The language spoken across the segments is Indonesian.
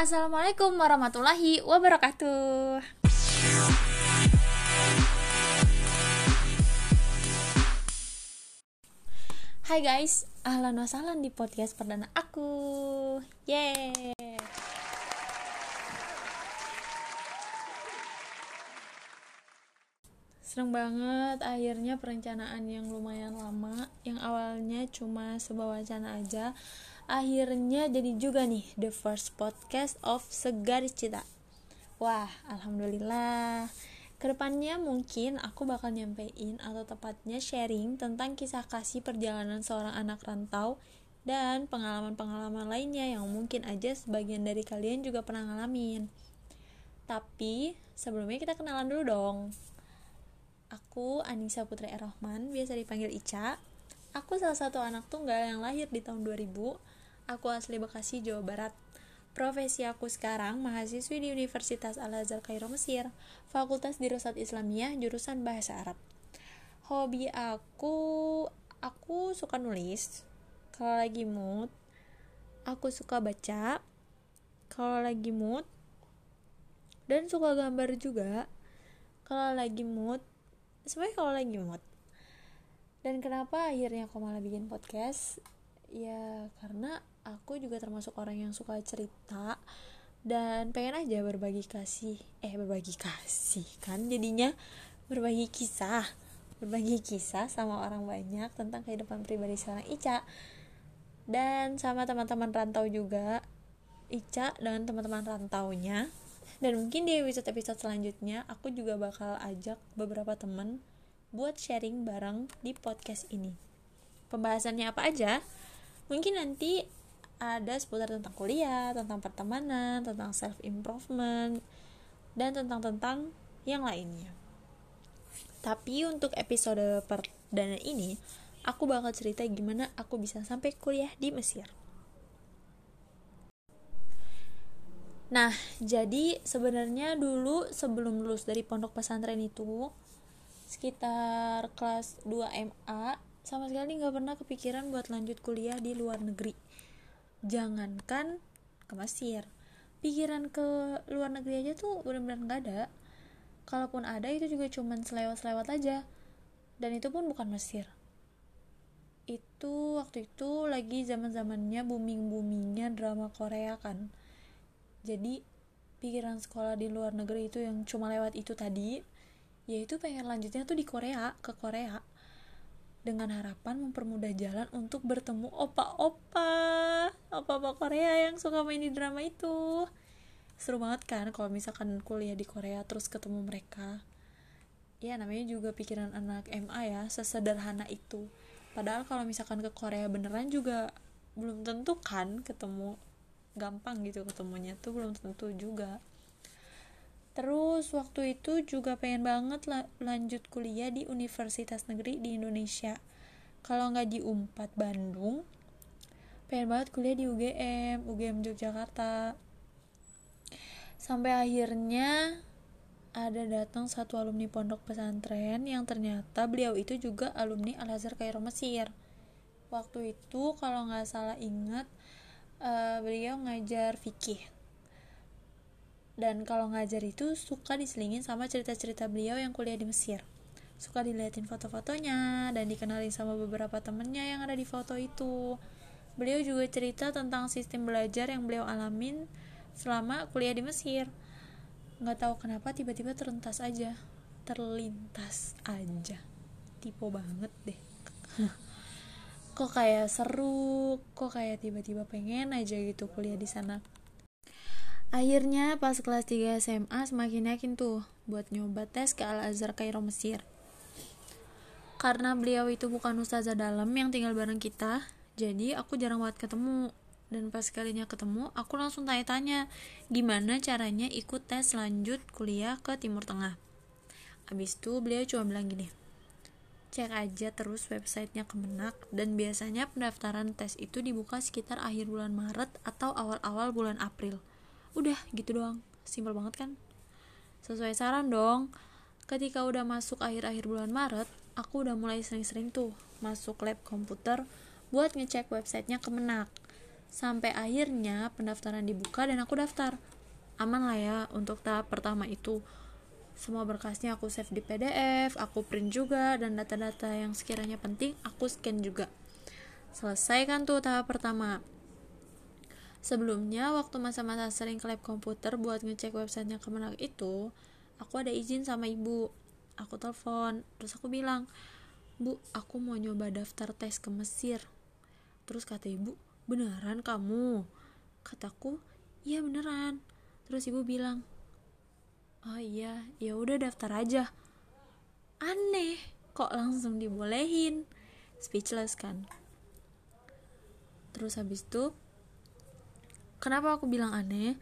Assalamualaikum warahmatullahi wabarakatuh. Hai guys, ahlan wasahlan di podcast perdana aku. Yeay. Seneng banget akhirnya perencanaan yang lumayan lama yang awalnya cuma sebuah wacana aja akhirnya jadi juga nih the first podcast of Segar Cita. Wah, alhamdulillah. Ke depannya mungkin aku bakal nyampein atau tepatnya sharing tentang kisah kasih perjalanan seorang anak rantau dan pengalaman-pengalaman lainnya yang mungkin aja sebagian dari kalian juga pernah ngalamin. Tapi sebelumnya kita kenalan dulu dong. Aku Anissa Putri Erohman, biasa dipanggil Ica. Aku salah satu anak tunggal yang lahir di tahun 2000. Aku asli Bekasi, Jawa Barat. Profesi aku sekarang mahasiswi di Universitas Al-Azhar Kairo Mesir, Fakultas Dirosat Islamiyah, jurusan Bahasa Arab. Hobi aku, aku suka nulis. Kalau lagi mood, aku suka baca. Kalau lagi mood, dan suka gambar juga. Kalau lagi mood, sebenarnya kalau lagi mood dan kenapa akhirnya aku malah bikin podcast ya karena aku juga termasuk orang yang suka cerita dan pengen aja berbagi kasih. Eh berbagi kasih kan jadinya? Berbagi kisah. Berbagi kisah sama orang banyak tentang kehidupan pribadi seorang Ica. Dan sama teman-teman rantau juga Ica dengan teman-teman rantaunya. Dan mungkin di episode-episode selanjutnya aku juga bakal ajak beberapa temen buat sharing bareng di podcast ini. Pembahasannya apa aja? Mungkin nanti ada seputar tentang kuliah, tentang pertemanan, tentang self improvement, dan tentang tentang yang lainnya. Tapi untuk episode perdana ini, aku bakal cerita gimana aku bisa sampai kuliah di Mesir. Nah, jadi sebenarnya dulu sebelum lulus dari pondok pesantren itu sekitar kelas 2 MA sama sekali nggak pernah kepikiran buat lanjut kuliah di luar negeri. Jangankan ke Mesir, pikiran ke luar negeri aja tuh benar-benar nggak ada. Kalaupun ada itu juga cuman selewat-selewat aja. Dan itu pun bukan Mesir. Itu waktu itu lagi zaman-zamannya booming-boomingnya drama Korea kan jadi pikiran sekolah di luar negeri itu yang cuma lewat itu tadi yaitu pengen lanjutnya tuh di Korea ke Korea dengan harapan mempermudah jalan untuk bertemu opa-opa opa-opa Korea yang suka main di drama itu. Seru banget kan kalau misalkan kuliah di Korea terus ketemu mereka. Ya namanya juga pikiran anak MA ya sesederhana itu. Padahal kalau misalkan ke Korea beneran juga belum tentu kan ketemu. Gampang gitu ketemunya tuh belum tentu juga. Terus waktu itu juga pengen banget la lanjut kuliah di universitas negeri di Indonesia. Kalau nggak di Unpad Bandung pengen banget kuliah di UGM UGM Yogyakarta. Sampai akhirnya ada datang satu alumni pondok pesantren yang ternyata beliau itu juga alumni Al Azhar Kairo Mesir. Waktu itu kalau nggak salah ingat uh, beliau ngajar fikih. Dan kalau ngajar itu suka diselingin sama cerita-cerita beliau yang kuliah di Mesir. Suka diliatin foto-fotonya dan dikenalin sama beberapa temennya yang ada di foto itu beliau juga cerita tentang sistem belajar yang beliau alamin selama kuliah di Mesir. Nggak tahu kenapa tiba-tiba terlintas aja. Terlintas aja. Tipe banget deh. Kok kayak seru kok kayak tiba-tiba pengen aja gitu kuliah di sana. Akhirnya pas kelas 3 SMA semakin yakin tuh buat nyoba tes ke Al-Azhar Kairo Mesir. Karena beliau itu bukan ustazah dalam yang tinggal bareng kita jadi aku jarang banget ketemu dan pas kalinya ketemu aku langsung tanya-tanya gimana caranya ikut tes lanjut kuliah ke Timur Tengah abis itu beliau cuma bilang gini cek aja terus websitenya Kemenak dan biasanya pendaftaran tes itu dibuka sekitar akhir bulan Maret atau awal-awal bulan April. Udah gitu doang, simpel banget kan? Sesuai saran dong. Ketika udah masuk akhir-akhir bulan Maret, aku udah mulai sering-sering tuh masuk lab komputer buat ngecek websitenya Kemenak. sampai akhirnya pendaftaran dibuka dan aku daftar. Aman lah ya untuk tahap pertama itu. Semua berkasnya aku save di PDF aku print juga dan data-data yang sekiranya penting aku scan juga. Selesai kan tuh tahap pertama? Sebelumnya waktu masa-masa sering ke lab komputer buat ngecek websitenya Kemenag itu aku ada izin sama ibu. Aku telepon terus aku bilang bu aku mau nyoba daftar tes ke Mesir terus kata ibu beneran kamu? Kataku iya beneran. Terus ibu bilang oh iya ya udah daftar aja. Aneh kok langsung dibolehin? Speechless kan? Terus habis itu kenapa aku bilang aneh?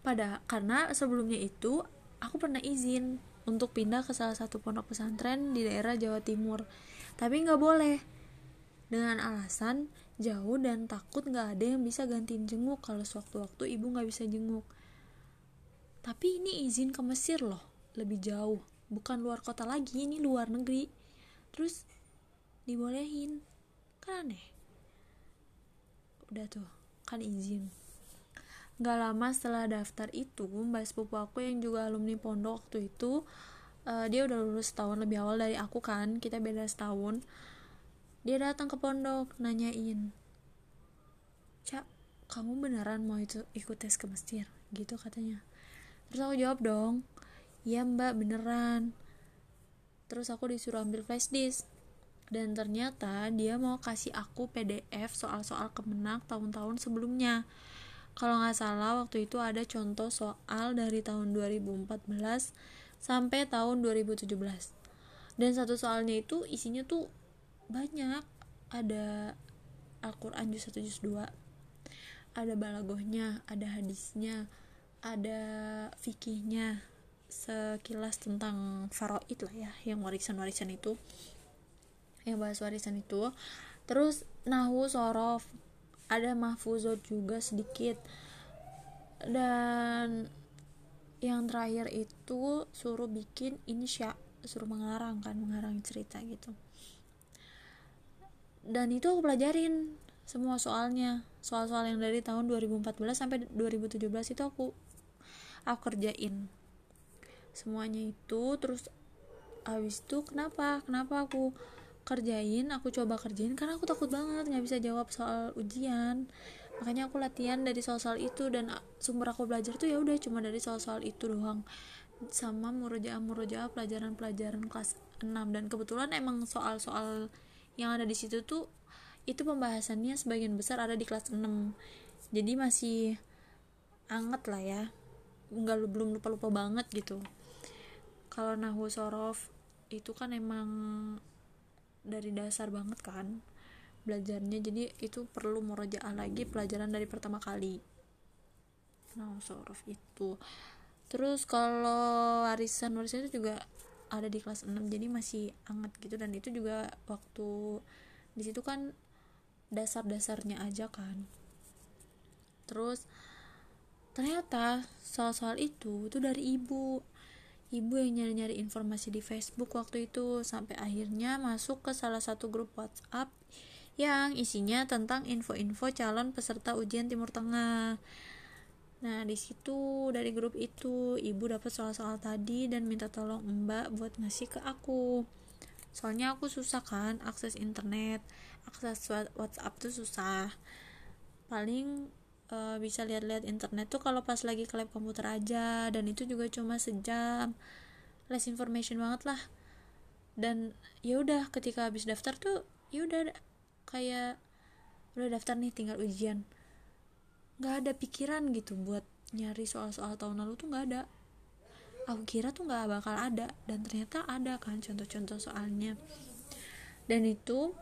Pada karena sebelumnya itu aku pernah izin untuk pindah ke salah satu pondok pesantren di daerah Jawa Timur. Tapi nggak boleh dengan alasan jauh dan takut gak ada yang bisa gantiin jenguk kalau sewaktu-waktu ibu gak bisa jenguk. Tapi ini izin ke Mesir loh lebih jauh. Bukan luar kota lagi ini luar negeri. Terus dibolehin. Kan aneh. Udah tuh kan izin. Gak lama setelah daftar itu, mbak sepupu aku yang juga alumni pondok waktu itu, uh, dia udah lulus setahun lebih awal dari aku kan, kita beda setahun dia datang ke pondok nanyain cak kamu beneran mau itu ikut tes ke Mesir gitu katanya. Terus aku jawab dong iya mbak beneran. Terus aku disuruh ambil flash disk. Dan ternyata dia mau kasih aku PDF soal-soal kemenang tahun-tahun sebelumnya. Kalau nggak salah waktu itu ada contoh soal dari tahun 2014 sampai tahun 2017 dan satu soalnya itu isinya tuh banyak. Ada Al-Quran juz 1 juz 2 ada balagohnya ada hadisnya ada fikihnya sekilas tentang faraid lah ya yang warisan-warisan itu. Yang bahas warisan itu. Terus nahu sorof ada mahfuzot juga sedikit. Dan yang terakhir itu suruh bikin insya suruh mengarang kan mengarang cerita gitu dan itu aku pelajarin semua soalnya. Soal-soal yang dari tahun 2014 sampai 2017 itu aku aku kerjain semuanya itu. Terus habis itu kenapa? Kenapa aku kerjain? Aku coba kerjain karena aku takut banget nggak bisa jawab soal ujian. Makanya aku latihan dari soal-soal itu dan sumber aku belajar tuh ya udah cuma dari soal-soal itu doang. Sama murojaah murojaah pelajaran-pelajaran kelas 6 dan kebetulan emang soal-soal yang ada di situ tuh itu pembahasannya sebagian besar ada di kelas 6 jadi masih anget lah ya. Nggak belum lupa lupa banget gitu. Kalau nahu sorof itu kan emang dari dasar banget kan belajarnya. Jadi itu perlu murojaah lagi pelajaran dari pertama kali. Nahu sorof itu. Terus kalau warisan warisan itu juga ada di kelas 6 jadi masih anget gitu. Dan itu juga waktu di situ kan dasar-dasarnya aja kan. Terus ternyata soal-soal itu itu dari ibu. Ibu yang nyari-nyari informasi di Facebook waktu itu. Sampai akhirnya masuk ke salah satu grup WhatsApp yang isinya tentang info-info calon peserta ujian Timur Tengah Nah, di situ dari grup itu ibu dapat soal-soal tadi dan minta tolong Mbak buat ngasih ke aku. Soalnya aku susah kan akses internet, akses WhatsApp tuh susah. Paling uh, bisa lihat-lihat internet tuh kalau pas lagi ke lab komputer aja dan itu juga cuma sejam. Less information banget lah. Dan ya udah ketika habis daftar tuh ya udah kayak udah daftar nih tinggal ujian nggak ada pikiran gitu buat nyari soal-soal tahun lalu tuh nggak ada. Aku kira tuh nggak bakal ada dan ternyata ada kan contoh-contoh soalnya. Dan itu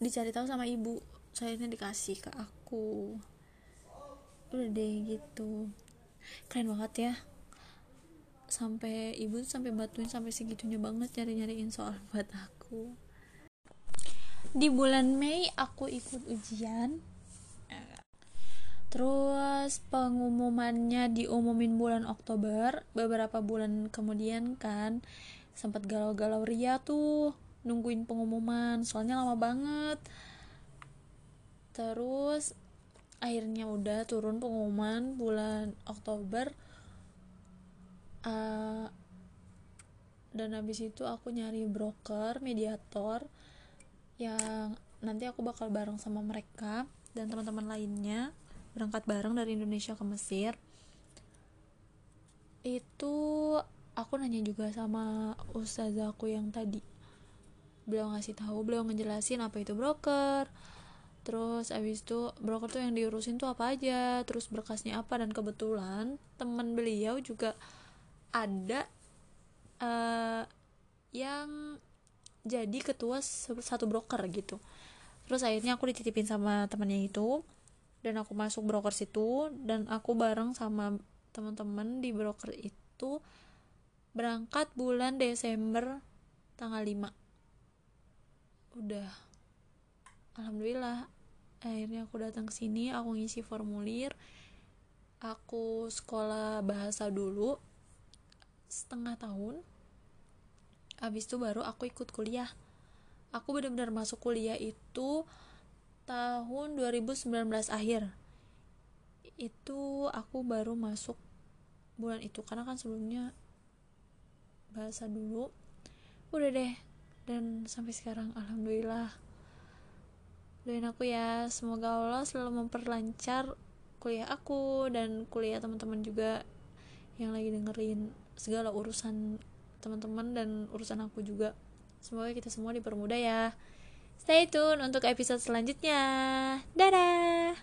dicari tahu sama ibu sayangnya dikasih ke aku. Udah deh gitu. Keren banget ya. Sampai ibu tuh sampai batuin sampai segitunya banget nyari nyariin soal buat aku. Di bulan Mei aku ikut ujian Terus pengumumannya diumumin bulan Oktober, beberapa bulan kemudian kan sempat galau-galau ria tuh nungguin pengumuman, soalnya lama banget. terus akhirnya udah turun pengumuman bulan Oktober uh, dan habis itu aku nyari broker mediator yang nanti aku bakal bareng sama mereka dan teman-teman lainnya berangkat bareng dari Indonesia ke Mesir. Itu aku nanya juga sama ustazahku yang tadi. Beliau ngasih tahu beliau ngejelasin apa itu broker. Terus abis itu broker tuh yang diurusin tuh apa aja terus berkasnya apa dan kebetulan teman beliau juga ada uh, yang jadi ketua satu broker gitu terus akhirnya aku dititipin sama temannya itu. Dan aku masuk broker situ. Dan aku bareng sama teman-teman di broker itu berangkat bulan Desember tanggal 5 udah. Alhamdulillah. Akhirnya aku datang ke sini aku ngisi formulir. Aku sekolah bahasa dulu setengah tahun. Habis itu baru aku ikut kuliah aku benar-benar masuk kuliah itu tahun 2019 akhir. Itu aku baru masuk bulan itu karena kan sebelumnya bahasa dulu. Udah deh dan sampai sekarang alhamdulillah. Doain aku ya semoga Allah selalu memperlancar kuliah aku dan kuliah teman-teman juga yang lagi dengerin segala urusan teman-teman dan urusan aku juga semoga kita semua dipermudah ya. Stay tune untuk episode selanjutnya. Dadah